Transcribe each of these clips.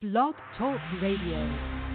Blog Talk Radio.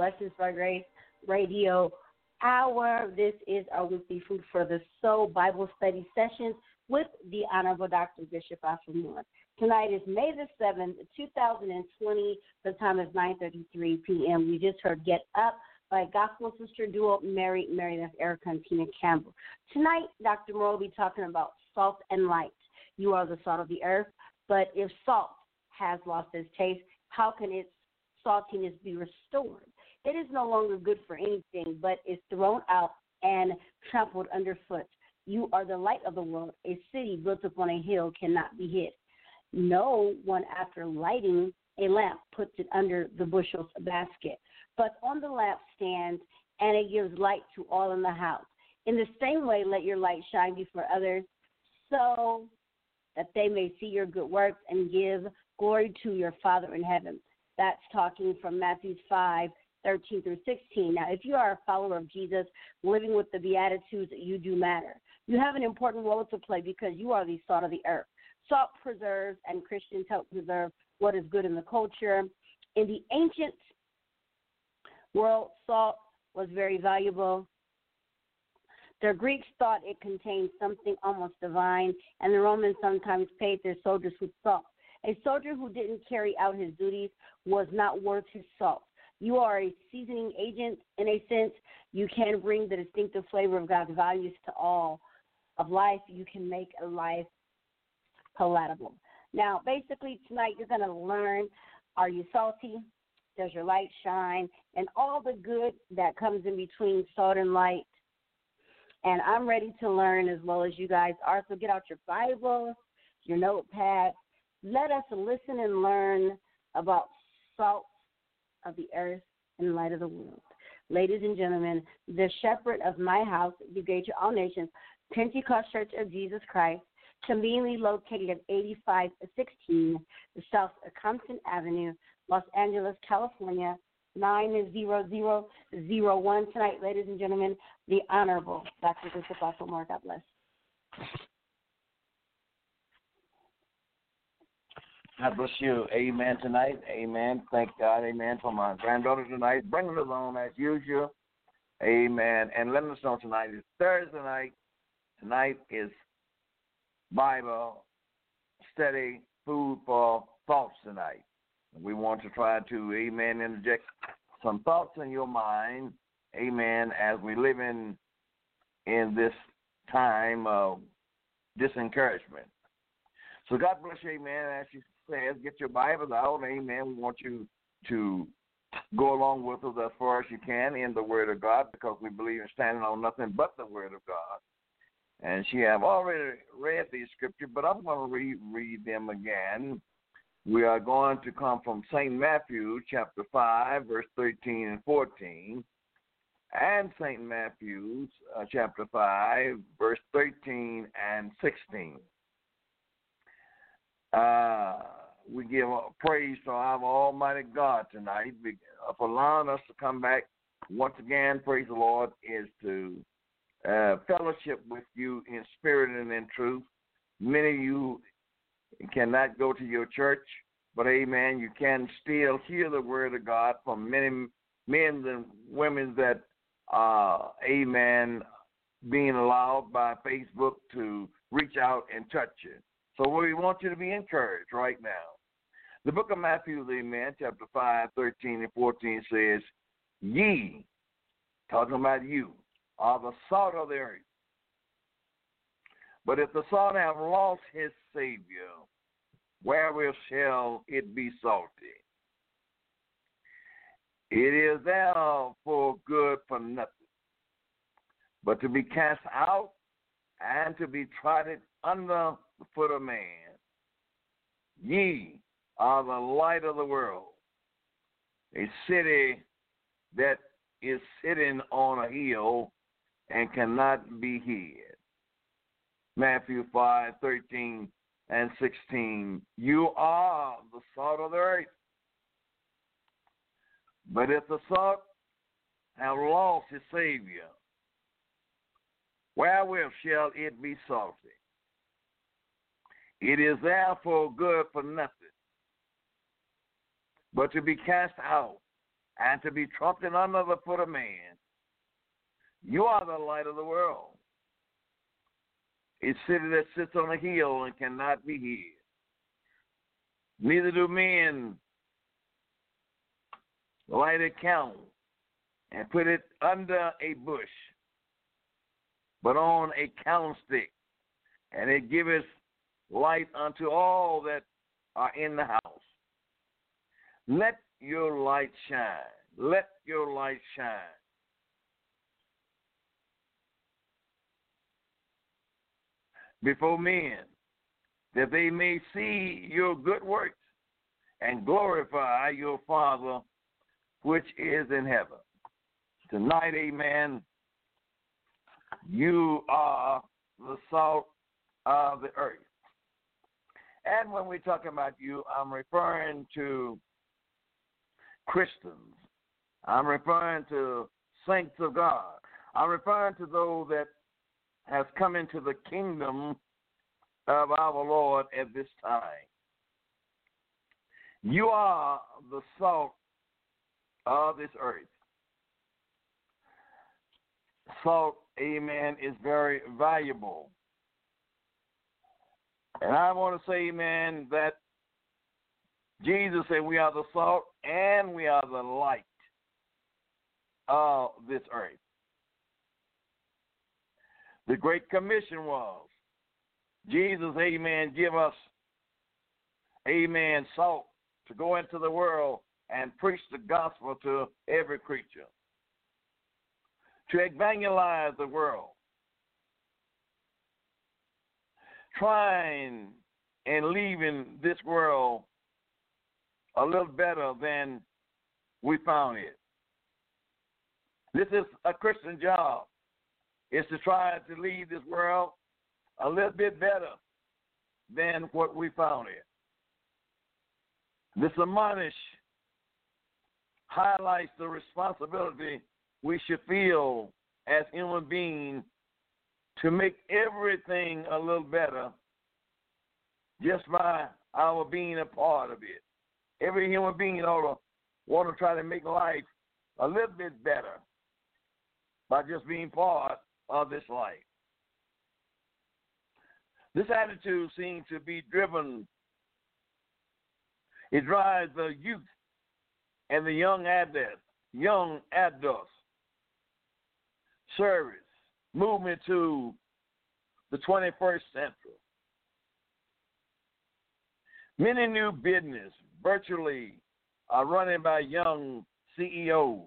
Blessings by Grace Radio Hour. This is our weekly Food for the Soul Bible study sessions with the Honorable Dr. Bishop Moore. Tonight is May the 7th, 2020. The time is 9.33 p.m. We just heard Get Up by gospel sister duo Mary, Mary, that's Erica and Tina Campbell. Tonight, Dr. Moore will be talking about salt and light. You are the salt of the earth, but if salt has lost its taste, how can its saltiness be restored? It is no longer good for anything, but is thrown out and trampled underfoot. You are the light of the world. A city built upon a hill cannot be hid. No one, after lighting a lamp, puts it under the bushels basket, but on the lampstand, and it gives light to all in the house. In the same way, let your light shine before others, so that they may see your good works and give glory to your Father in heaven. That's talking from Matthew 5 13 through 16. Now, if you are a follower of Jesus, living with the Beatitudes, you do matter. You have an important role to play because you are the salt of the earth. Salt preserves, and Christians help preserve what is good in the culture. In the ancient world, salt was very valuable The Greeks thought it contained something almost divine, and the Romans sometimes paid their soldiers with salt. A soldier who didn't carry out his duties was not worth his salt. You are a seasoning agent in a sense. You can bring the distinctive flavor of God's values to all of life. You can make a life palatable. Now, basically, tonight you're going to learn are you salty? Does your light shine? And all the good that comes in between salt and light. And I'm ready to learn as well as you guys are. So get out your Bible, your notepad. Let us listen and learn about salt of the earth and light of the world. Ladies and gentlemen, the shepherd of my house, the gate to all nations, Pentecost Church of Jesus Christ, conveniently located at 8516 South Compton Avenue, Los Angeles, California, 90001. Tonight, ladies and gentlemen, the Honorable Dr. Bishop Moore. God bless. God bless you. Amen tonight. Amen. Thank God. Amen for my granddaughter tonight. Bringing us on as usual. Amen. And letting us know tonight is Thursday night. Tonight is Bible study, food for thoughts tonight. We want to try to, amen, interject some thoughts in your mind, amen, as we live in in this time of disencouragement. So God bless you, amen. As she says, get your Bibles out, amen. We want you to go along with us as far as you can in the Word of God because we believe in standing on nothing but the Word of God. And she have already read these scriptures, but I'm going to read, read them again. We are going to come from St. Matthew chapter 5, verse 13 and 14, and St. Matthew's uh, chapter 5, verse 13 and 16. Uh, we give praise to our Almighty God tonight for allowing us to come back once again. Praise the Lord is to uh, fellowship with you in spirit and in truth. Many of you cannot go to your church, but amen, you can still hear the word of God from many men and women that are, amen, being allowed by Facebook to reach out and touch you. So we want you to be encouraged right now. The book of Matthew, the amen, chapter 5, 13 and 14 says, Ye, talking about you, are the salt of the earth. But if the salt have lost his Savior, wherewith shall it be salty? It is therefore good for nothing, but to be cast out and to be trodden under the foot of man. Ye are the light of the world. A city that is sitting on a hill and cannot be hid. Matthew 5 13 and 16. You are the salt of the earth. But if the salt have lost its Savior, wherewith shall it be salty? It is therefore good for nothing, but to be cast out and to be trodden under the foot of man. You are the light of the world. A city that sits on a hill and cannot be hid. Neither do men light a candle and put it under a bush, but on a candlestick, and it giveth light unto all that are in the house. Let your light shine. Let your light shine before men, that they may see your good works and glorify your Father which is in heaven. Tonight, amen, you are the salt of the earth. And when we're talking about you, I'm referring to Christians. I'm referring to saints of God. I'm referring to those that has come into the kingdom of our Lord at this time. You are the salt of this earth. Salt, amen, is very valuable. And I want to say, amen, that Jesus said we are the salt and we are the light of this earth. The Great Commission was Jesus, amen, give us, amen, salt to go into the world and preach the gospel to every creature, to evangelize the world, trying and leaving this world a little better than we found it. This is a Christian job. It's to try to leave this world a little bit better than what we found it. This admonish highlights the responsibility we should feel as human beings to make everything a little better just by our being a part of it. Every human being ought to want to try to make life a little bit better by just being part of this life. This attitude seems to be driven, it drives the youth and the young adults, young adults service movement to the 21st century. Many new business virtually are running by young CEOs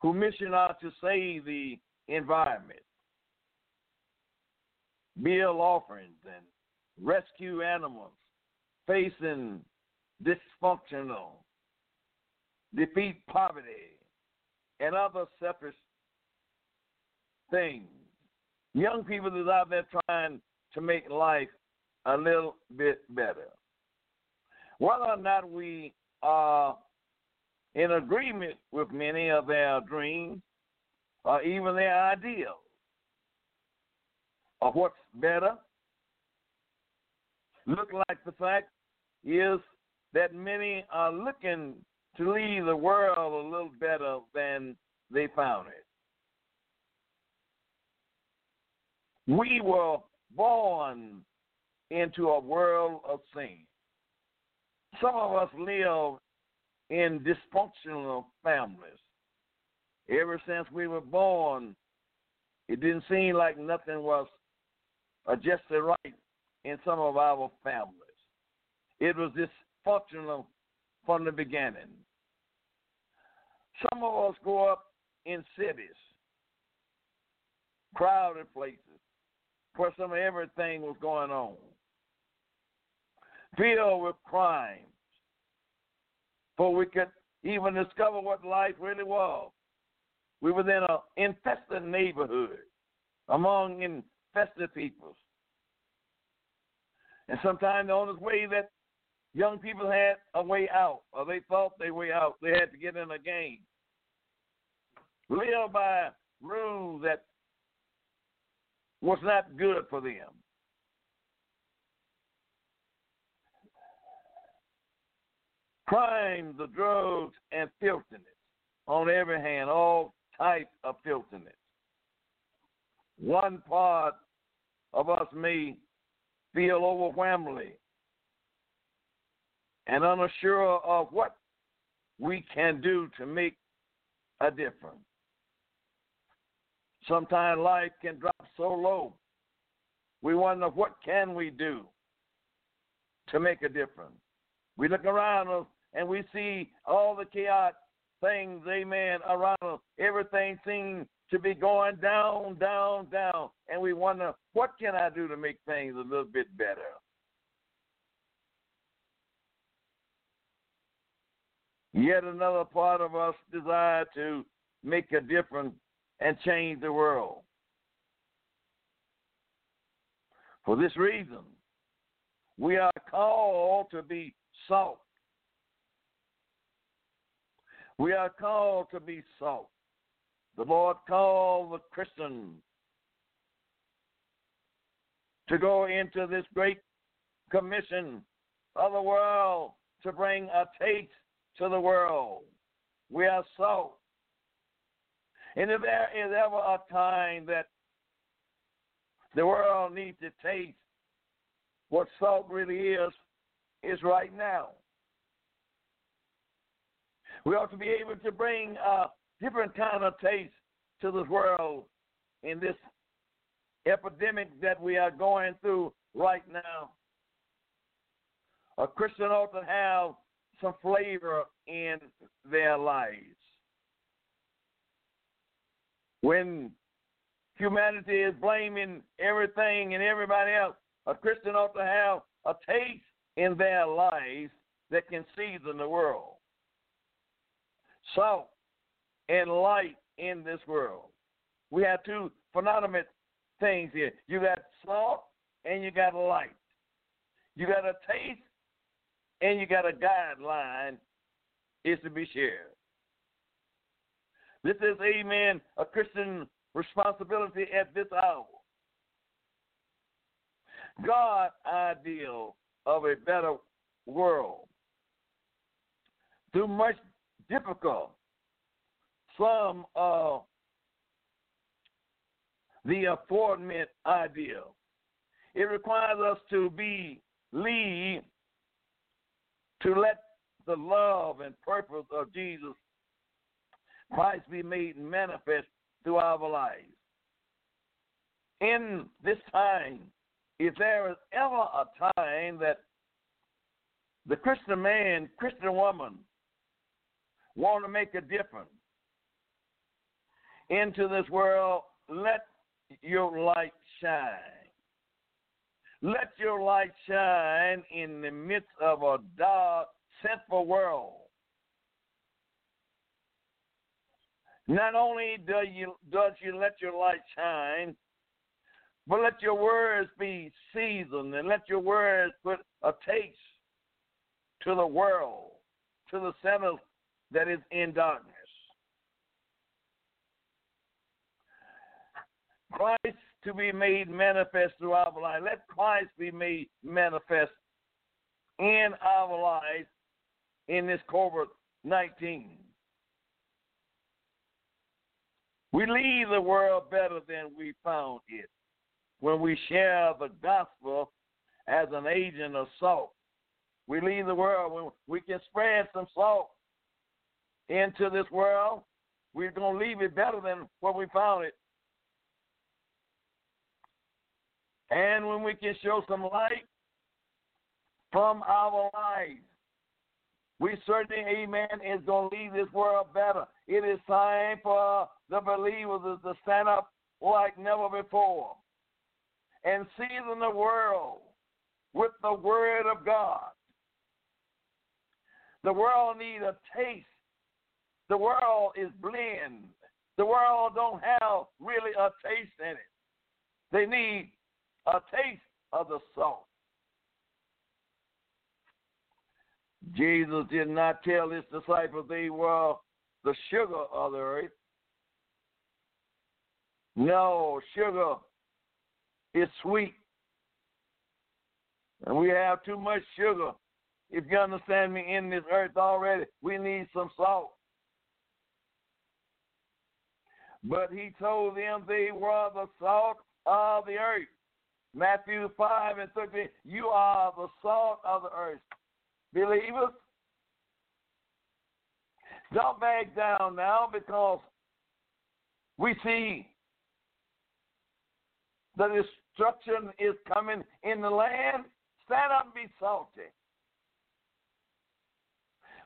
who mission out to save the environment, build offerings, and rescue animals facing dysfunctional, defeat poverty, and other selfish things. Young people is out there trying to make life a little bit better. Whether or not we are in agreement with many of their dreams or even their ideals of what's better, look like the fact is that many are looking to leave the world a little better than they found it. We were born into a world of sin. Some of us live in dysfunctional families. Ever since we were born, it didn't seem like nothing was adjusted right in some of our families. It was dysfunctional from the beginning. Some of us grew up in cities, crowded places, where some of everything was going on, filled with crime, for we could even discover what life really was. We were in an infested neighborhood among infested peoples. And sometimes the only way that young people had a way out, or they thought they way out, they had to get in a game. Live by rules that was not good for them. Crime, the drugs, and filthiness. On every hand, all types of filthiness. One part of us may feel overwhelmingly and unsure of what we can do to make a difference. Sometimes life can drop so low. We wonder what can we do to make a difference. We look around us and we see all the chaos things, amen, around us. Everything seems to be going down, down, down. And we wonder, what can I do to make things a little bit better? Yet another part of us desire to make a difference and change the world. For this reason, we are called to be salt. We are called to be salt. The Lord called the Christians to go into this great commission of the world to bring a taste to the world. We are salt. And if there is ever a time that the world needs to taste what salt really is, is right now. We ought to be able to bring a different kind of taste to this world in this epidemic that we are going through right now. A Christian ought to have some flavor in their lives. When humanity is blaming everything and everybody else, a Christian ought to have a taste in their lives that can season the world. Salt and light in this world. We have two phenomenal things here. You got salt and you got light. You got a taste and you got a guideline is to be shared. This is, amen, a Christian responsibility at this hour. God ideal of a better world. Through much difficult, some of the affordment ideal. It requires us to be lead to let the love and purpose of Jesus Christ be made manifest through our lives. In this time, if there is ever a time that the Christian man, Christian woman want to make a difference into this world, let your light shine. Let your light shine in the midst of a dark, sinful world. Not only do you does you let your light shine, but let your words be seasoned and let your words put a taste to the world, to the sinners that is in darkness. Christ to be made manifest through our life. Let Christ be made manifest in our lives in this COVID 19. We leave the world better than we found it when we share the gospel as an agent of salt. We leave the world when we can spread some salt into this world. We're going to leave it better than what we found it. And when we can show some light from our lives, we certainly, amen, is going to leave this world better. It is time for the believers to stand up like never before and season the world with the Word of God. The world needs a taste. The world is bland. The world don't have really a taste in it. They need a taste of the salt. Jesus did not tell his disciples they were the sugar of the earth. No, sugar is sweet. And we have too much sugar. If you understand me, in this earth already, we need some salt. But he told them they were the salt of the earth. Matthew 5 and 13, you are the salt of the earth. Believers, don't back down now because we see the destruction is coming in the land. Stand up and be salty.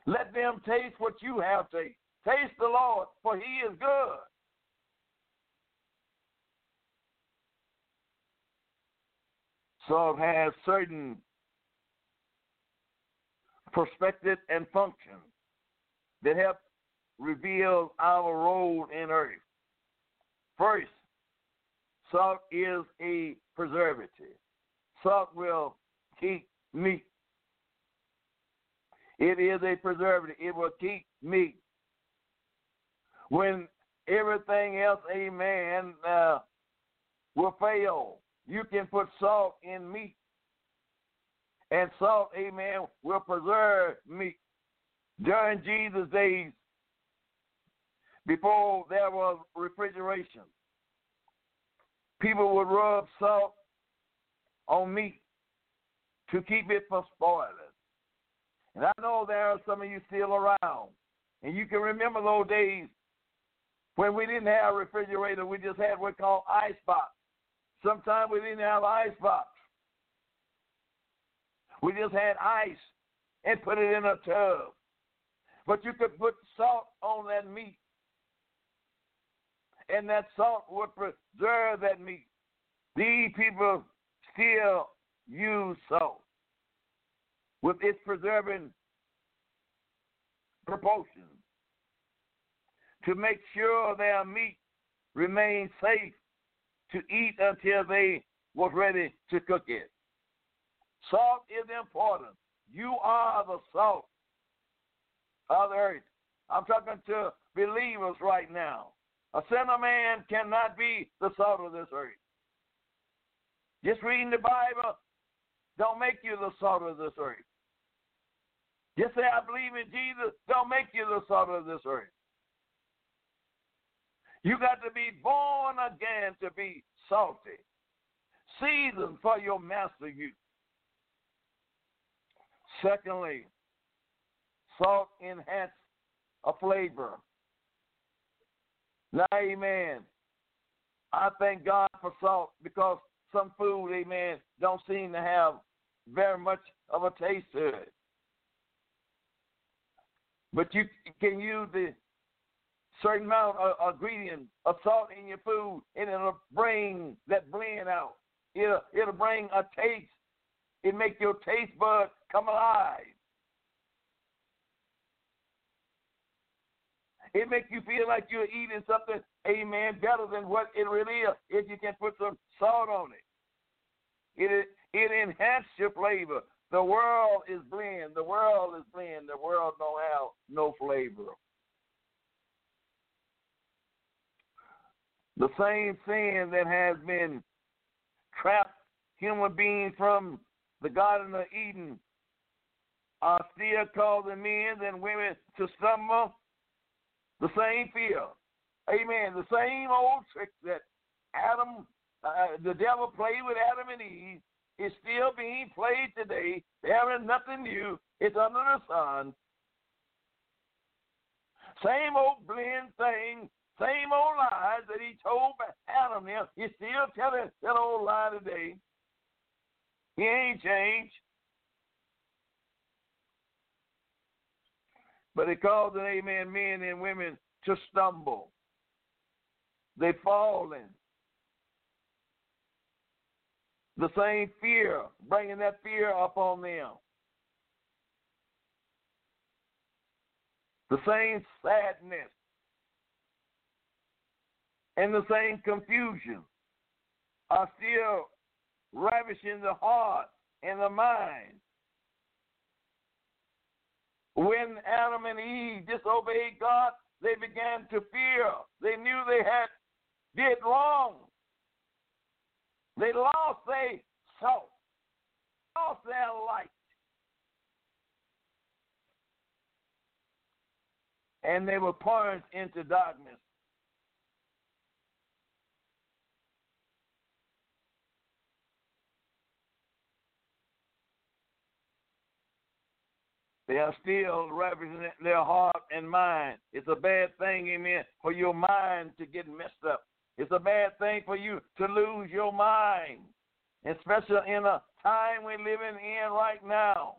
Let them taste what you have tasted. Taste the Lord, for he is good. Salt has certain perspective and function that help reveal our role in earth. First, salt is a preservative. Salt will keep meat. It is a preservative. It will keep meat. When everything else, amen, uh, will fail, you can put salt in meat. And salt, amen, will preserve meat. During Jesus' days, before there was refrigeration, people would rub salt on meat to keep it from spoiling. And I know there are some of you still around. And you can remember those days when we didn't have a refrigerator, we just had what we call ice box. Sometimes we didn't have ice box. We just had ice and put it in a tub. But you could put salt on that meat. And that salt would preserve that meat. These people still use salt with its preserving proportions to make sure their meat remains safe to eat until they was ready to cook it. Salt is important. You are the salt of the earth. I'm talking to believers right now. A sinner man cannot be the salt of this earth. Just reading the Bible don't make you the salt of this earth. Just say, I believe in Jesus, don't make you the salt of this earth. You got to be born again to be salty, seasoned for your master use. Secondly, salt enhance a flavor. Now, amen. I thank God for salt because some food, amen, don't seem to have very much of a taste to it. But you can use the certain amount of ingredient of salt in your food, and it'll bring that blend out. It'll it'll bring a taste. It make your taste bud come alive. It makes you feel like you're eating something, amen, better than what it really is if you can put some salt on it. It it enhances your flavor. The world is bland. The world is bland. The world don't have no flavor. The same sin that has been trapped human beings from the Garden of Eden are still causing men and women to stumble. The same fear. Amen. The same old trick that Adam, uh, the devil played with Adam and Eve is still being played today. There is nothing new. It's under the sun. Same old blend thing, same old lies that he told Adam there. He's still telling that old lie today. He ain't changed. But it causes, amen, men and women to stumble. They falling. The same fear, bringing that fear up on them. The same sadness and the same confusion are still ravishing the heart and the mind. When Adam and Eve disobeyed God, they began to fear. They knew they had did wrong. They lost their salt, lost their light. And they were plunged into darkness. They are still representing their heart and mind. It's a bad thing, amen, for your mind to get messed up. It's a bad thing for you to lose your mind, especially in a time we're living in right now.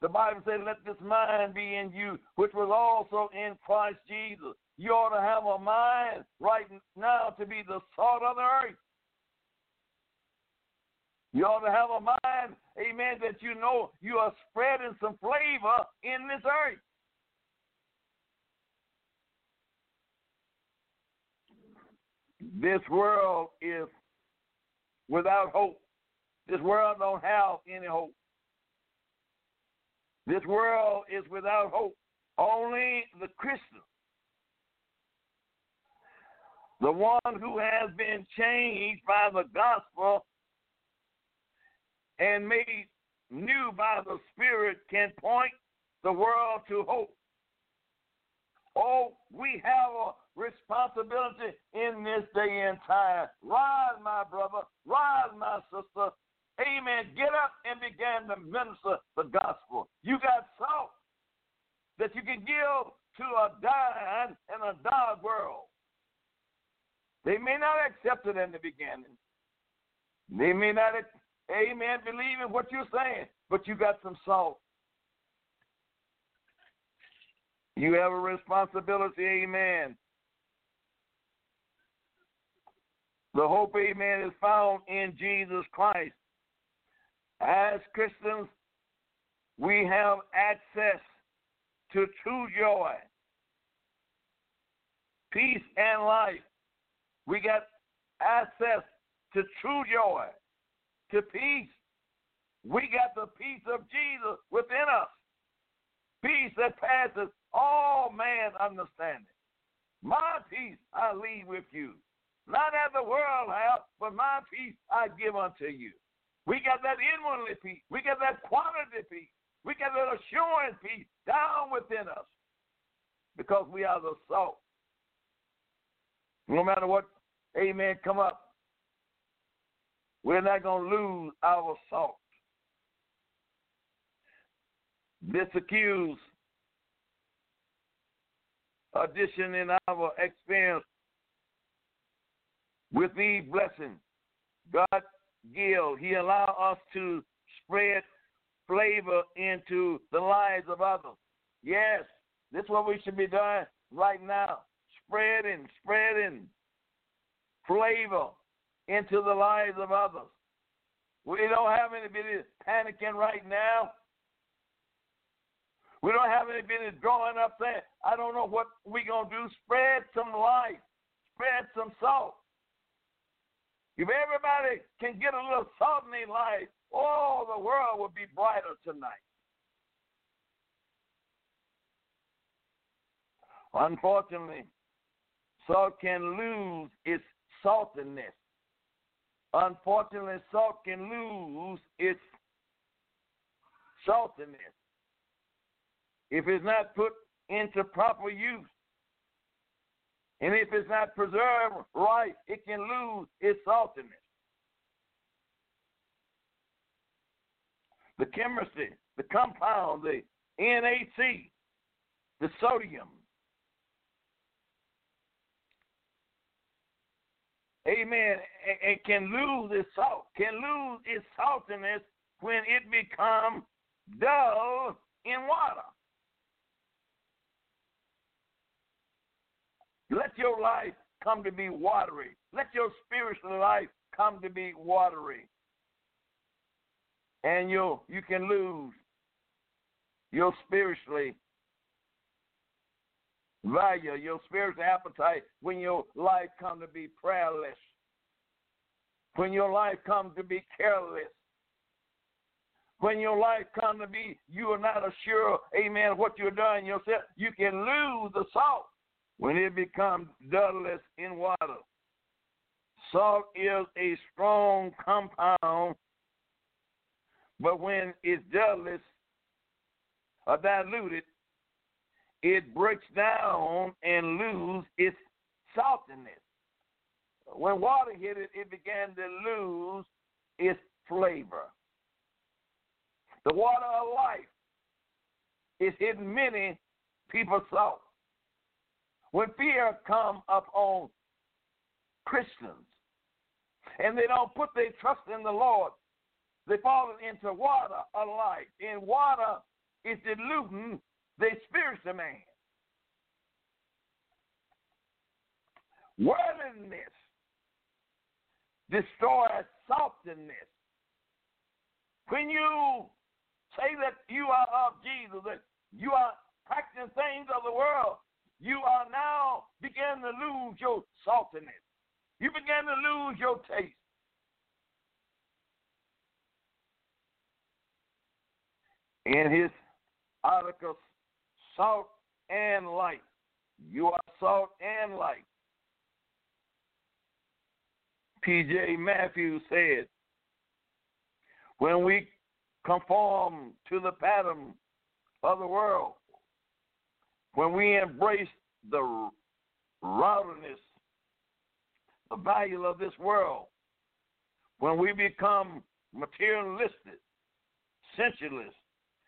The Bible says, Let this mind be in you, which was also in Christ Jesus. You ought to have a mind right now to be the salt of the earth. You ought to have a mind, amen, that you know you are spreading some flavor in this earth. This world is without hope. This world don't have any hope. This world is without hope. Only the Christian, the one who has been changed by the gospel and made new by the Spirit, can point the world to hope. Oh, we have a responsibility in this day and time. Rise, my brother. Rise, my sister. Amen. Get up and begin to minister the gospel. You got salt that you can give to a dying and a dark world. They may not accept it in the beginning. They may not, amen, believe in what you're saying, but you got some salt. You have a responsibility, amen. The hope, amen, is found in Jesus Christ. As Christians, we have access to true joy, peace, and life. We got access to true joy, to peace. We got the peace of Jesus within us. Peace that passes all man understanding. My peace I leave with you. Not as the world hath, but my peace I give unto you. We got that inwardly peace. We got that quantity peace. We got that assurance peace down within us because we are the salt. No matter what, amen, come up, we're not going to lose our salt. This accused addition in our experience with these blessings God give. He allow us to spread flavor into the lives of others. Yes, this is what we should be doing right now. Spreading, spreading flavor into the lives of others. We don't have anybody panicking right now. We don't have anybody drawing up saying, I don't know what we're going to do. Spread some light, spread some salt. If everybody can get a little salt in their life, oh, the world will be brighter tonight. Unfortunately, salt can lose its saltiness. Unfortunately, salt can lose its saltiness if it's not put into proper use. And if it's not preserved right, it can lose its saltiness. The chemistry, the compound, the NaC, the sodium, amen, it can lose its salt, can lose its saltiness when it becomes dull in water. Let your life come to be watery. Let your spiritual life come to be watery. And you'll you can lose your spiritually value, your spiritual appetite when your life come to be prayerless. When your life come to be careless. When your life come to be you are not sure, amen, what you're doing yourself, you can lose the salt when it becomes dulless in water. Salt is a strong compound, but when it's dulless or diluted, it breaks down and lose its saltiness. When water hit it, it began to lose its flavor. The water of life is hitting many people's salt. When fear come upon Christians and they don't put their trust in the Lord, they fall into water of life. And water is diluting their spiritual man. Worldliness destroys saltiness. When you say that you are of Jesus, that you are practicing things of the world, you are now beginning to lose your saltiness. You begin to lose your taste. In his article, Salt and Light. You are salt and light. P.J. Matthews said, when we conform to the pattern of the world, when we embrace the rowdiness, the value of this world, when we become materialistic, sensualist,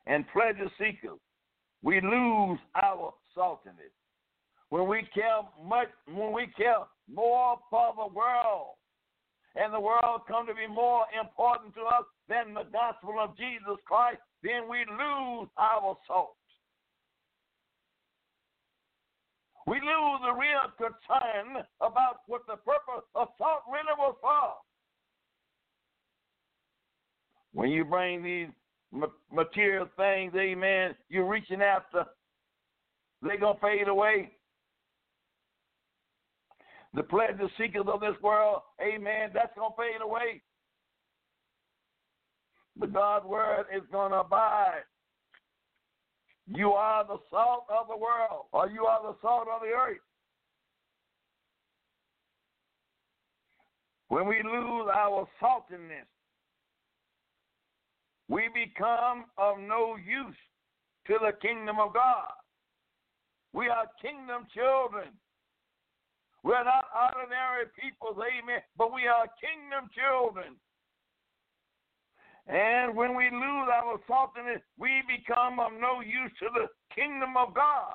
and pleasure seekers, we lose our saltiness. When we care much, when we care more for the world, and the world come to be more important to us than the gospel of Jesus Christ, then we lose our salt. We lose the real concern about what the purpose of salt really was for. When you bring these material things, amen, you're reaching after, they're going to fade away. The pleasure seekers of this world, amen, that's going to fade away. The God's word is going to abide. You are the salt of the world, or you are the salt of the earth. When we lose our saltiness, we become of no use to the kingdom of God. We are kingdom children. We're not ordinary people, amen, but we are kingdom children. And when we lose our saltiness, we become of no use to the kingdom of God.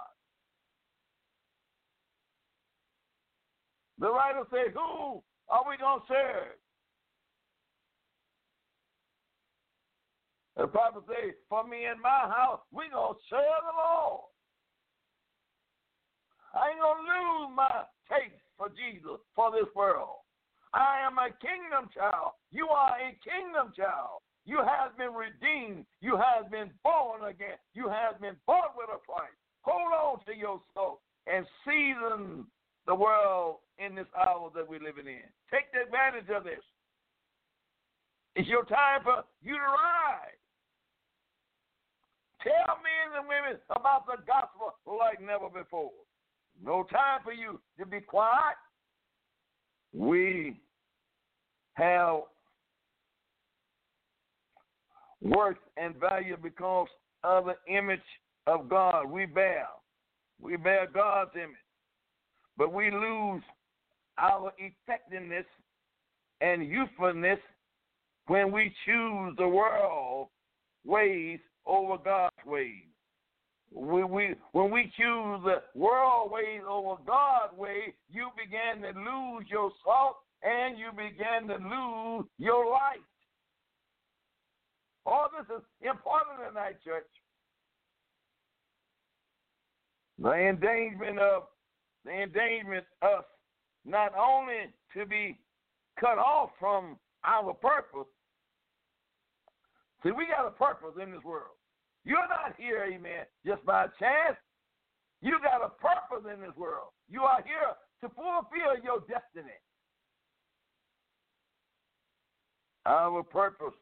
The writer says, Who are we going to serve? The prophet says, For me and my house, we going to serve the Lord. I ain't going to lose my taste for Jesus, for this world. I am a kingdom child. You are a kingdom child. You have been redeemed. You have been born again. You have been bought with a price. Hold on to your soul and season the world in this hour that we're living in. Take advantage of this. It's your time for you to rise. Tell men and women about the gospel like never before. No time for you to be quiet. We have worth and value because of the image of God we bear. We bear God's image. But we lose our effectiveness and usefulness when we choose the world ways over God's ways. We, we, when we choose the world ways over God's way, you begin to lose your salt and you begin to lose your life. All this is important tonight, church. The endangerment of the endangerment us not only to be cut off from our purpose. See, we got a purpose in this world. You're not here, amen, just by chance. You got a purpose in this world. You are here to fulfill your destiny. Our purpose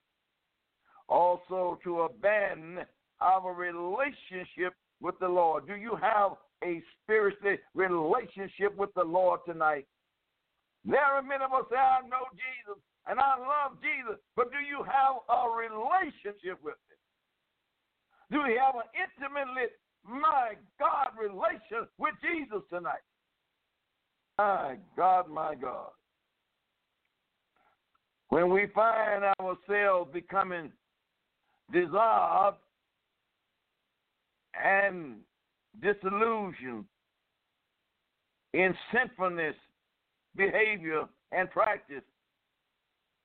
also to abandon our relationship with the Lord. Do you have a spiritual relationship with the Lord tonight? There are many of us say, I know Jesus and I love Jesus, but do you have a relationship with? Do we have an intimately, my God, relation with Jesus tonight? My God, my God. When we find ourselves becoming dissolved and disillusioned in sinfulness, behavior, and practice,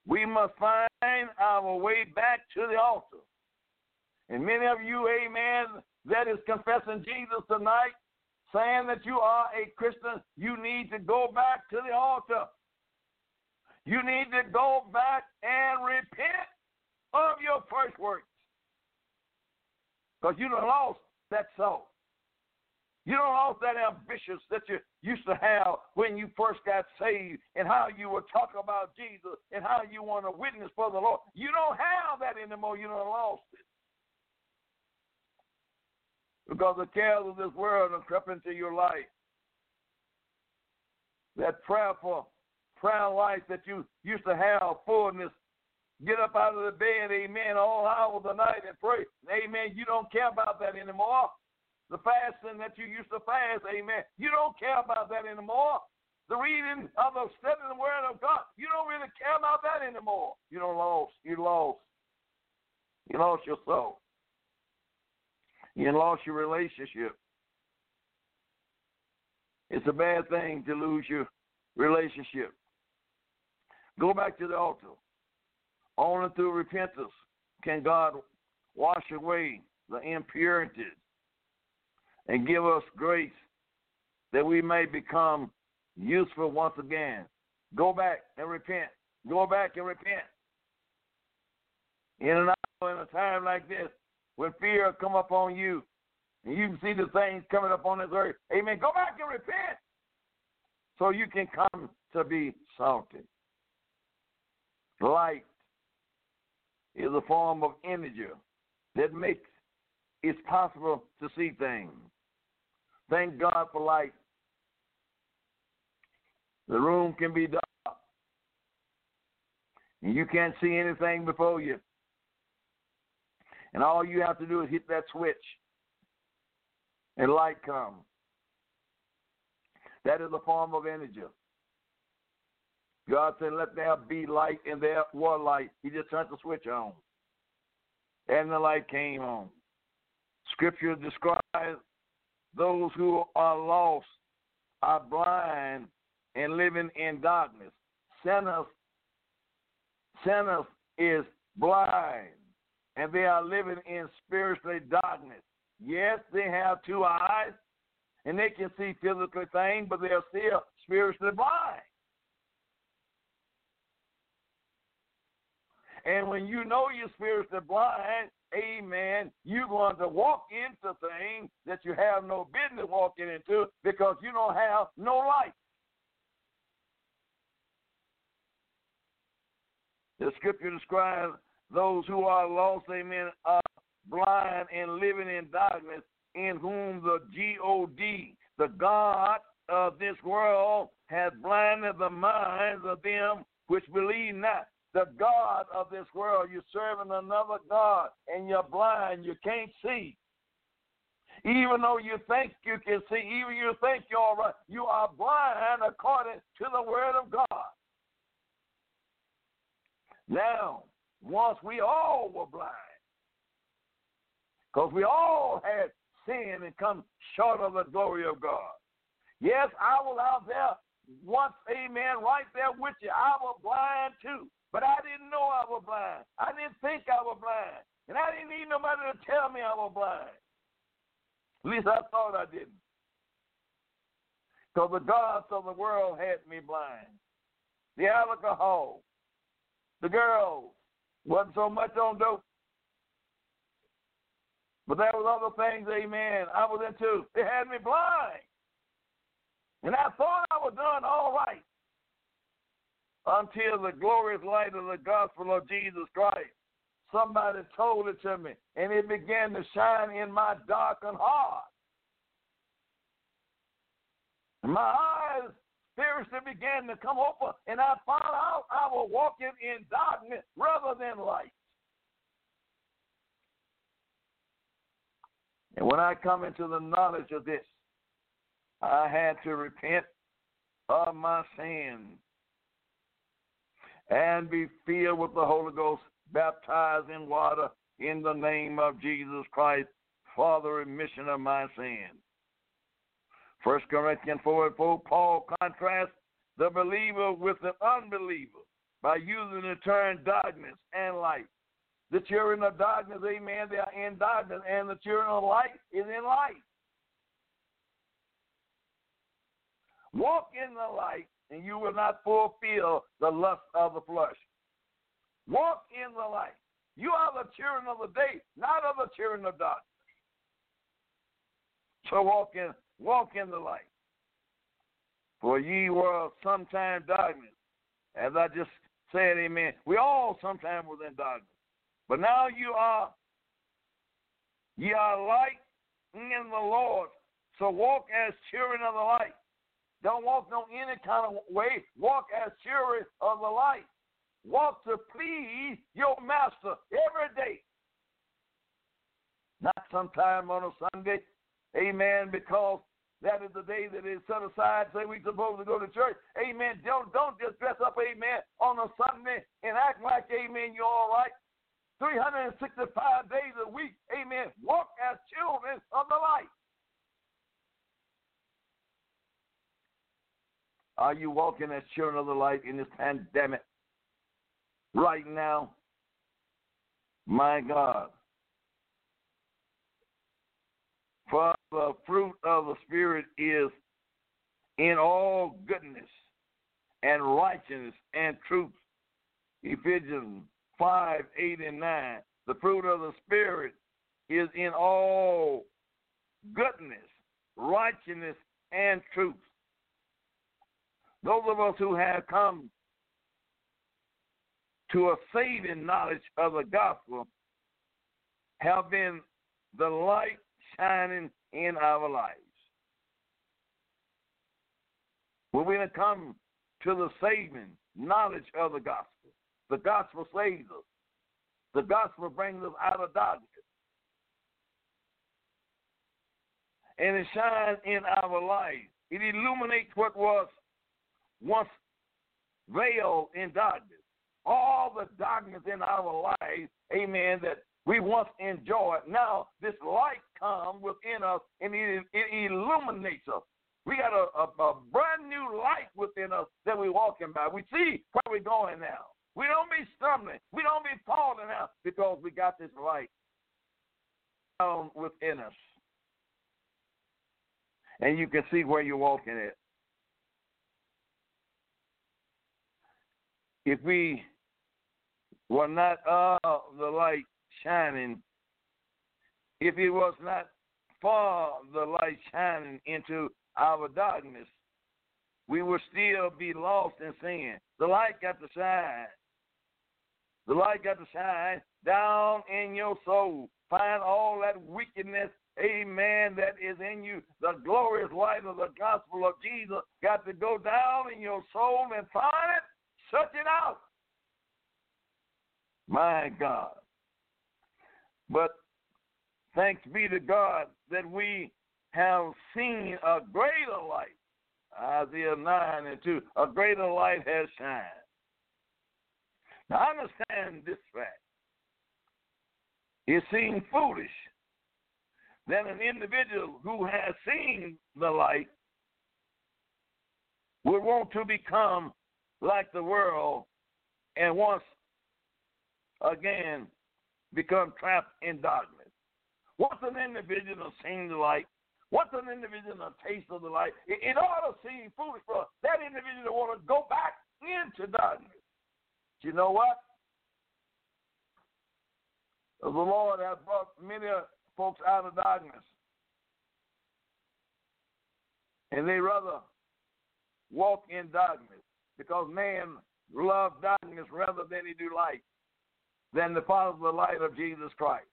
we must find our way back to the altar. And many of you, amen, that is confessing Jesus tonight, saying that you are a Christian, you need to go back to the altar. You need to go back and repent of your first works. Because you don't lost that soul. You don't lost that ambition that you used to have when you first got saved and how you were talking about Jesus and how you want to witness for the Lord. You don't have that anymore. You don't lost it. Because the cares of this world have crept into your life. That prayerful prayer life that you used to have, fullness, Get up out of the bed, amen, all hours of the night and pray. Amen. You don't care about that anymore. the fasting that you used to fast, amen. You don't care about that anymore. The reading of the studying the word of God, you don't really care about that anymore. You don't lost. You lost. You lost your soul. You lost your relationship. It's a bad thing to lose your relationship. Go back to the altar. Only through repentance can God wash away the impurities and give us grace that we may become useful once again. Go back and repent. Go back and repent. In an hour, in a time like this, when fear come upon you, and you can see the things coming up on this earth, amen, go back and repent so you can come to be salted. Light is a form of energy that makes it possible to see things. Thank God for light. The room can be dark. And you can't see anything before you. And all you have to do is hit that switch. And light comes. Um, that is a form of energy. God said, Let there be light, and there was light. He just turned the switch on. And the light came on. Scripture describes those who are lost, are blind, and living in darkness. Sinners, sinners is blind, and they are living in spiritual darkness. Yes, they have two eyes, and they can see physical things, but they are still spiritually blind. And when you know you're spiritually blind, amen, you're going to walk into things that you have no business walking into because you don't have no light. The scripture describes those who are lost, amen, are blind and living in darkness, in whom the G O D, the God of this world, has blinded the minds of them which believe not. The God of this world, you're serving another God, and you're blind, you can't see. Even though you think you can see, even you think you're right, you are blind according to the word of God. Now, once we all were blind, because we all had sinned and come short of the glory of God. Yes, I was out there once, amen, right there with you. I was blind too, but I didn't know I was blind. I didn't think I was blind. And I didn't need nobody to tell me I was blind. At least I thought I didn't. Because the gods of the world had me blind. The alcohol, the girls, wasn't so much on dope. But there was other things, amen, I was into. It had me blind. And I thought I was doing all right until the glorious light of the gospel of Jesus Christ. Somebody told it to me, and it began to shine in my darkened heart. My eyes spiritually began to come over, and I found out I was walking in darkness rather than light. And when I come into the knowledge of this, I had to repent of my sin and be filled with the Holy Ghost, baptized in water in the name of Jesus Christ for the remission of my sins. 1 Corinthians 4 and 4, Paul contrasts the believer with the unbeliever by using the term darkness and light. The children of darkness, amen, they are in darkness, and the children of light is in light. Walk in the light, and you will not fulfill the lust of the flesh. Walk in the light. You are the children of the day, not of the children of darkness. So walk in walk in the light. For ye were sometime darkness. As I just said, amen. We all sometime was in darkness. But now you are, ye are light in the Lord. So walk as children of the light. Don't walk no any kind of way. Walk as children of the light. Walk to please your master every day. Not sometime on a Sunday, Amen. Because that is the day that is set aside. Say we supposed to go to church. Amen. Don't don't just dress up, amen, on a Sunday and act like, amen, you're all right. 365 days a week, amen. Walk as children of the light. Are you walking as children of the light in this pandemic right now? My God. For the fruit of the Spirit is in all goodness and righteousness and truth. Ephesians 5, 8, and 9. The fruit of the Spirit is in all goodness, righteousness, and truth. Those of us who have come to a saving knowledge of the gospel have been the light shining in our lives. When we come to the saving knowledge of the gospel, the gospel saves us. The gospel brings us out of darkness. And it shines in our lives. It illuminates what was once veiled in darkness. All the darkness in our lives, amen, that we once enjoyed. Now this light comes within us and it, it illuminates us. We got a, a, a, brand new light within us that we're walking by. We see where we're going now. We don't be stumbling. We don't be falling out because we got this light within us. And you can see where you're walking at. If we were not of the light shining, if it was not for the light shining into our darkness, we would still be lost in sin. The light got to shine. The light got to shine down in your soul. Find all that wickedness, amen, that is in you. The glorious light of the gospel of Jesus got to go down in your soul and find it, search it out. My God. But thanks be to God that we have seen a greater light. Isaiah 9 and 2. A greater light has shined. Now understand this fact. It seems foolish that an individual who has seen the light would want to become like the world and once again become trapped in darkness. Once an individual has seen the light, once an individual has tasted the light, it, it ought to seem foolish for that individual to want to go back into darkness. You know what? The Lord has brought many folks out of darkness. And they rather walk in darkness because man loves darkness rather than he do light than the follow the light of Jesus Christ.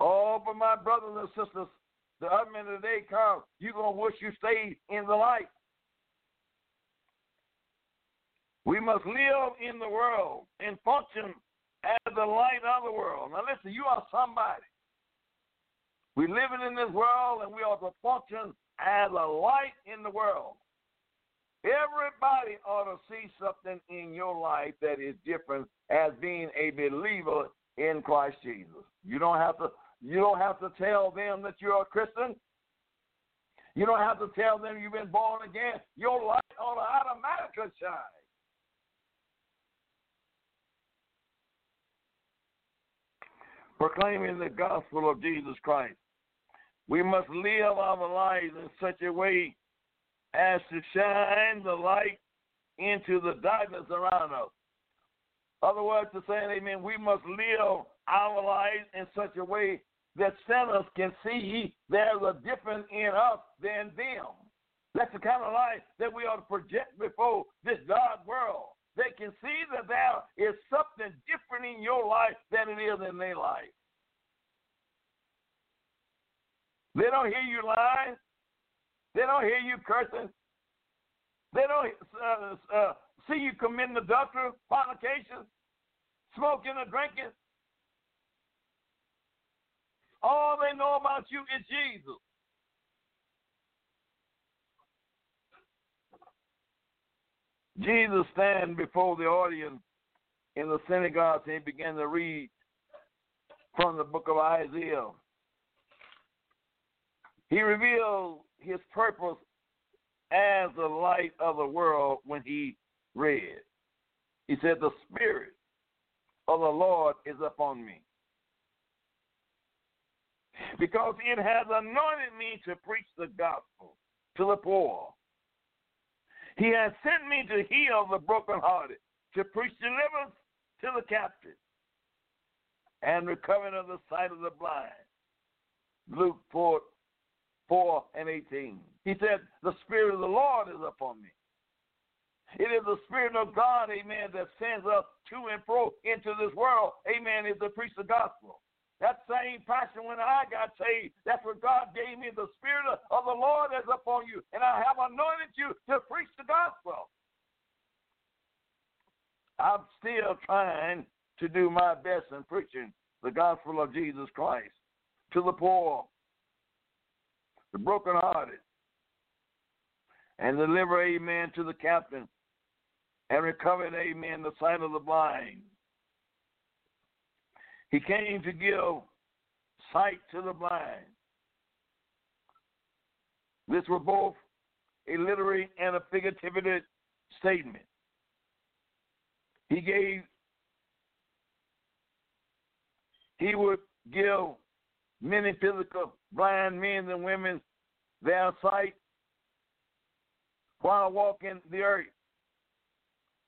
Oh, but my brothers and sisters, the advent of the day comes, you're going to wish you stayed in the light. We must live in the world and function as the light of the world. Now listen, you are somebody. We're living in this world and we are to function as a light in the world. Everybody ought to see something in your life that is different as being a believer in Christ Jesus. You don't have to you don't have to tell them that you're a Christian. You don't have to tell them you've been born again. Your light ought to automatically shine. Proclaiming the gospel of Jesus Christ. We must live our lives in such a way as to shine the light into the darkness around us. Other words to say, amen, we must live our lives in such a way that sinners can see there's a difference in us than them. That's the kind of life that we ought to project before this dark world. They can see that there is something different in your life than it is in their life. They don't hear you lying. They don't hear you cursing. They don't uh, uh, see you committing adultery, fornication, smoking or drinking. All they know about you is Jesus. Jesus stand before the audience in the synagogue and he began to read from the book of Isaiah. He revealed his purpose as the light of the world when he read. He said, The Spirit of the Lord is upon me. Because it has anointed me to preach the gospel to the poor. He has sent me to heal the brokenhearted, to preach deliverance to the captive, and recovering of the sight of the blind. Luke 4, 4 and 18. He said, The Spirit of the Lord is upon me. It is the Spirit of God, amen, that sends us to and fro into this world, amen, is to preach the gospel. That same passion when I got saved, that's what God gave me. The Spirit of the Lord is upon you, and I have anointed you to preach the gospel. I'm still trying to do my best in preaching the gospel of Jesus Christ to the poor, the brokenhearted, and deliver, amen, to the captain, and recover, amen, the sight of the blind. He came to give sight to the blind. This was both a literary and a figurative statement. He gave, he would give many physical blind men and women their sight while walking the earth.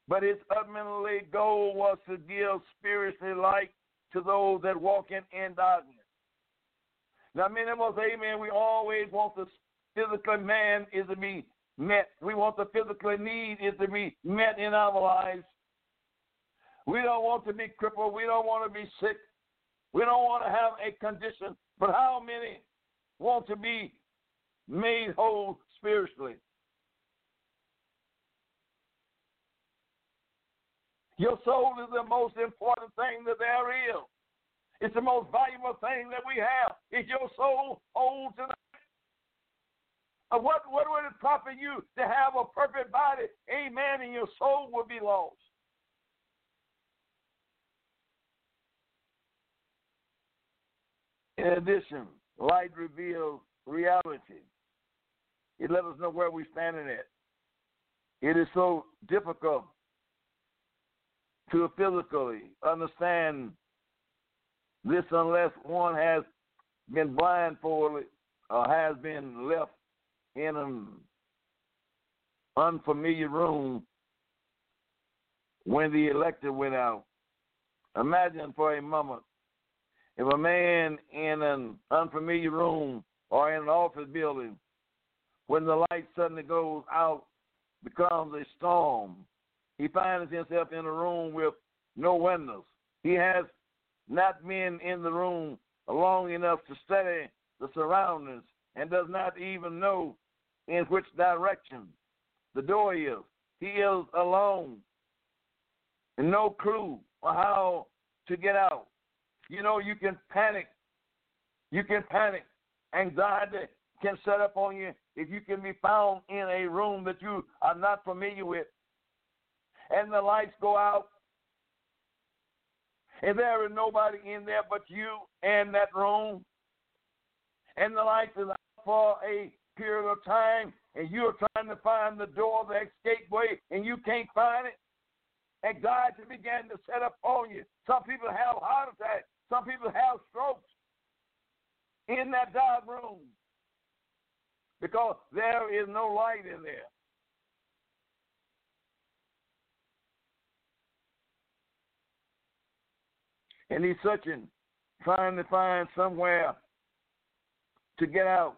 But his ultimately goal was to give spiritual light to those that walk in, in darkness. Now, many of us, amen, we always want the physical man is to be met. We want the physical need is to be met in our lives. We don't want to be crippled. We don't want to be sick. We don't want to have a condition. But how many want to be made whole spiritually? Your soul is the most important thing that there is. It's the most valuable thing that we have. Is your soul whole tonight? Uh, what, what would it profit you to have a perfect body? Amen. And your soul would be lost. In addition, light reveals reality. It lets us know where we're standing at. It is so difficult to physically understand this unless one has been blindfolded or has been left in an unfamiliar room when the elector went out. Imagine for a moment if a man in an unfamiliar room or in an office building, when the light suddenly goes out, becomes a storm he finds himself in a room with no windows. He has not been in the room long enough to study the surroundings and does not even know in which direction the door is. He is alone and no clue on how to get out. You know, you can panic. You can panic. Anxiety can set up on you if you can be found in a room that you are not familiar with and the lights go out, and there is nobody in there but you and that room, and the lights is out for a period of time, and you're trying to find the door, the escape way, and you can't find it, and anxiety began to set up on you. Some people have heart attacks. Some people have strokes in that dark room because there is no light in there. and he's searching, trying to find somewhere to get out.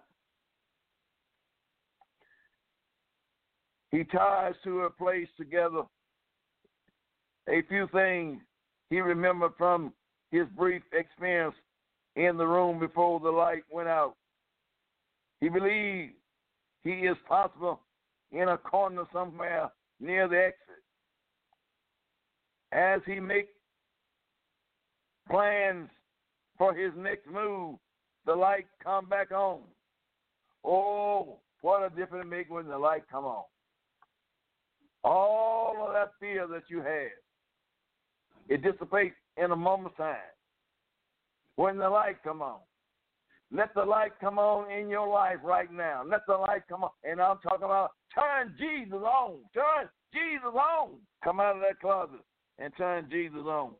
He ties to a place together a few things he remembered from his brief experience in the room before the light went out. He believed he is possible in a corner somewhere near the exit. As he makes plans for his next move, the light come back on. Oh, what a difference it makes when the light come on. All of that fear that you had, it dissipates in a moment's time. When the light come on. Let the light come on in your life right now. Let the light come on. And I'm talking about turn Jesus on. Turn Jesus on. Come out of that closet and turn Jesus on.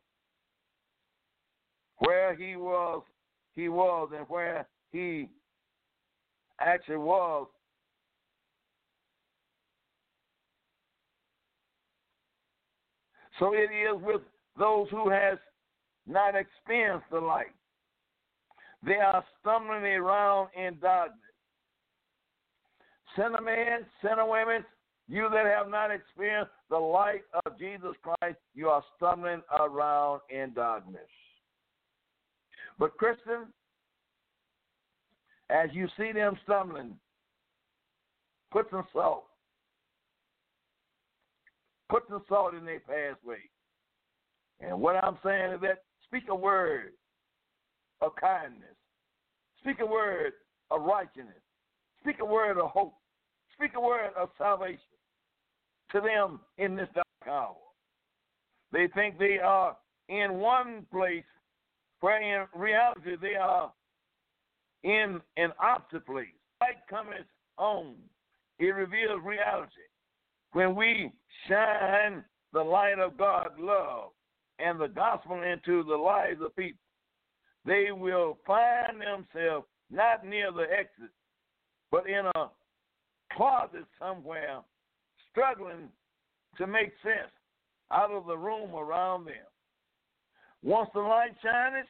Where he was, he was, and where he actually was. So it is with those who has not experienced the light. They are stumbling around in darkness. Sinner men, sinner women, you that have not experienced the light of Jesus Christ, you are stumbling around in darkness. But Christian, as you see them stumbling, put some salt. Put some salt in their pathway. And what I'm saying is that speak a word of kindness. Speak a word of righteousness. Speak a word of hope. Speak a word of salvation to them in this dark hour. They think they are in one place where in reality they are in an opposite place. Light comes on. It reveals reality. When we shine the light of God's love and the gospel into the lives of people, they will find themselves not near the exit, but in a closet somewhere, struggling to make sense out of the room around them. Once the light shines,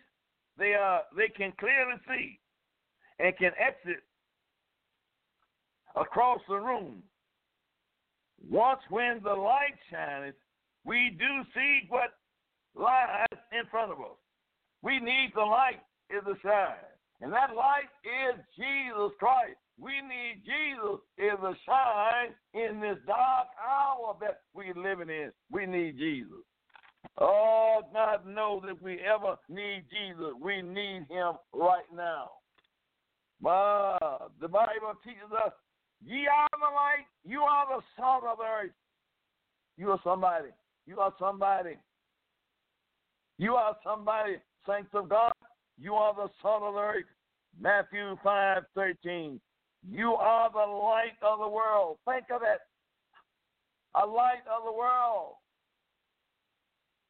they are they can clearly see and can exit across the room. Once when the light shines, we do see what lies in front of us. We need the light is the shine. And that light is Jesus Christ. We need Jesus is the shine in this dark hour that we're living in. We need Jesus. Oh, God knows if we ever need Jesus, we need him right now. But the Bible teaches us, ye are the light, you are the salt of the earth. You are somebody. You are somebody. You are somebody saints of God, you are the salt of the earth. Matthew 5 13. You are the light of the world. Think of it. A light of the world.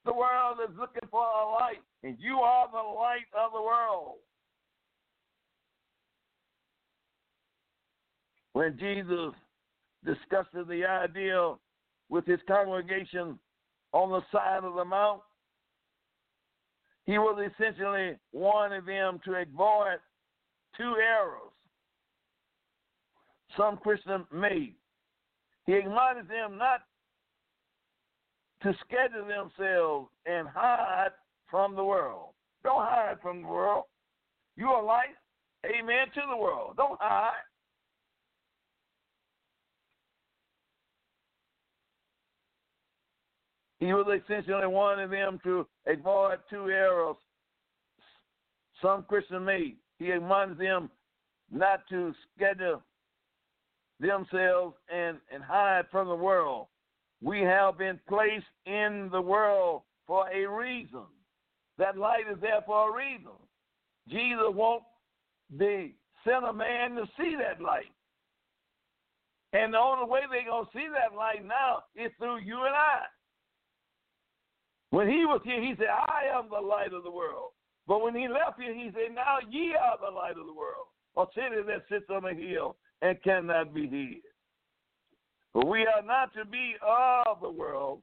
The world is looking for a light, and you are the light of the world. When Jesus discussed the idea with his congregation on the side of the mount, he was essentially warning them to avoid two errors some Christians made. He admonished them not to schedule themselves and hide from the world. Don't hide from the world. You are light, amen, to the world. Don't hide. He was essentially wanting them to avoid two errors some Christians made. He admonished them not to schedule themselves and, and hide from the world. We have been placed in the world for a reason. That light is there for a reason. Jesus wants the sinner man to see that light. And the only way they're going to see that light now is through you and I. When he was here, he said, I am the light of the world. But when he left here, he said, Now ye are the light of the world. A city that sits on a hill and cannot be hid. But we are not to be of the world,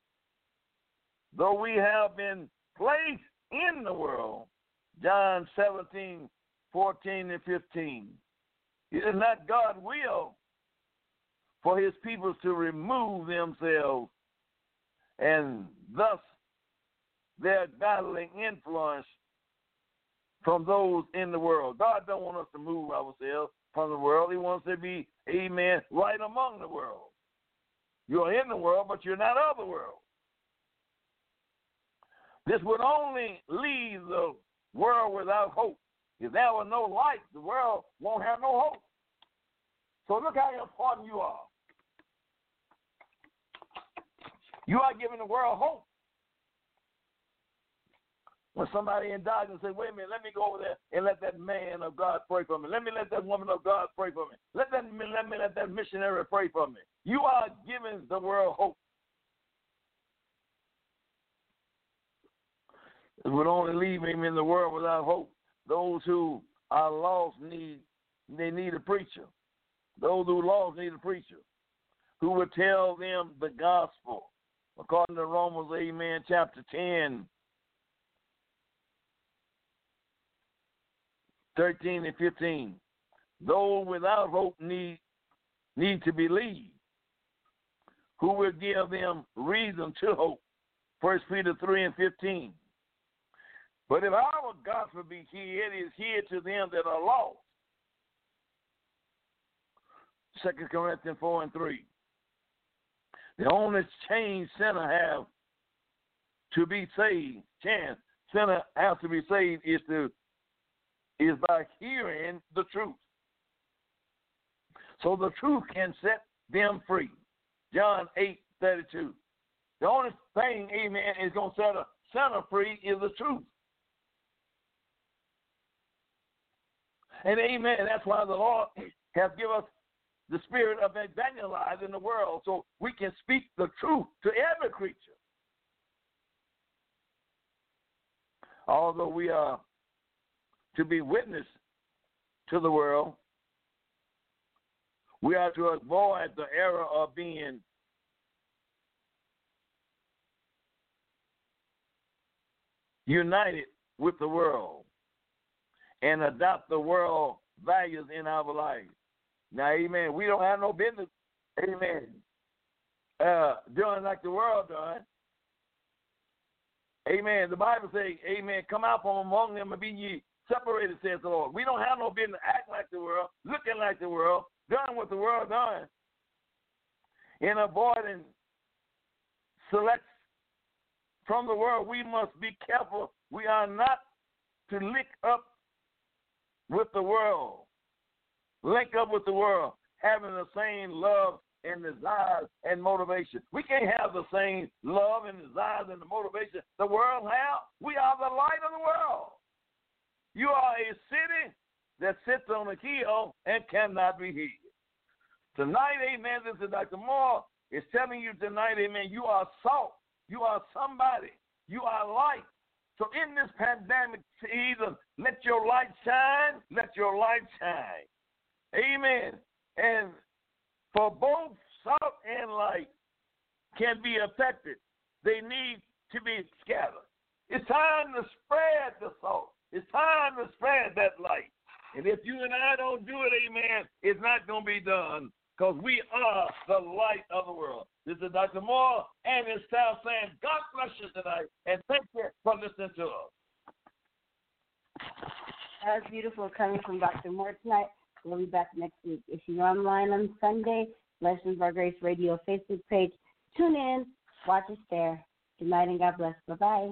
though we have been placed in the world. John 17, 14, and 15. It is not God's will for his people to remove themselves and thus their battling influence from those in the world. God don't want us to move ourselves from the world. He wants to be, amen, right among the world. You're in the world, but you're not of the world. This would only leave the world without hope If there were no light, the world won't have no hope. So look how important you are. You are giving the world hope. When somebody in darkness say, wait a minute, let me go over there and let that man of God pray for me. Let me let that woman of God pray for me. Let that let me let that missionary pray for me. You are giving the world hope. It would only leave him in the world without hope. Those who are lost need they need a preacher. Those who are lost need a preacher who would tell them the gospel. According to Romans, Amen, chapter 10, 13 and 15. Those without hope need need to believe. Who will give them reason to hope? First Peter 3 and 15. But if our gospel be here, it is here to them that are lost. Second Corinthians 4 and 3. The only change sinner have to be saved, chance sinner has to be saved is to is by hearing the truth. So the truth can set them free. John 8 32. The only thing, amen, is going to set a sinner free is the truth. And amen, that's why the Lord has given us the spirit of evangelizing the world so we can speak the truth to every creature. Although we are to be witness to the world, we are to avoid the error of being united with the world and adopt the world values in our lives. Now, amen. We don't have no business, amen, uh, doing like the world does. Amen. The Bible says, Amen, come out from among them and be ye separated, says the Lord. We don't have no business acting like the world, looking like the world, doing what the world does. In avoiding select from the world, we must be careful. We are not to link up with the world. Link up with the world, having the same love and desires and motivation. We can't have the same love and desires and the motivation the world have. We are the light of the world. You are a city that sits on a hill and cannot be hid. Tonight, amen, this is Dr. Moore is telling you tonight, amen, you are salt. You are somebody. You are light. So in this pandemic season, let your light shine. Let your light shine. Amen. And for both salt and light can be affected, they need to be scattered. It's time to spread the salt. It's time to spread that light. And if you and I don't do it, amen, it's not going to be done because we are the light of the world. This is Dr. Moore and his staff saying, God bless you tonight, and thank you for listening to us. That was beautiful coming from Dr. Moore tonight. We'll be back next week. If you're online on Sunday, Lessons by Grace Radio Facebook page, tune in, watch us there. Good night and God bless. Bye bye.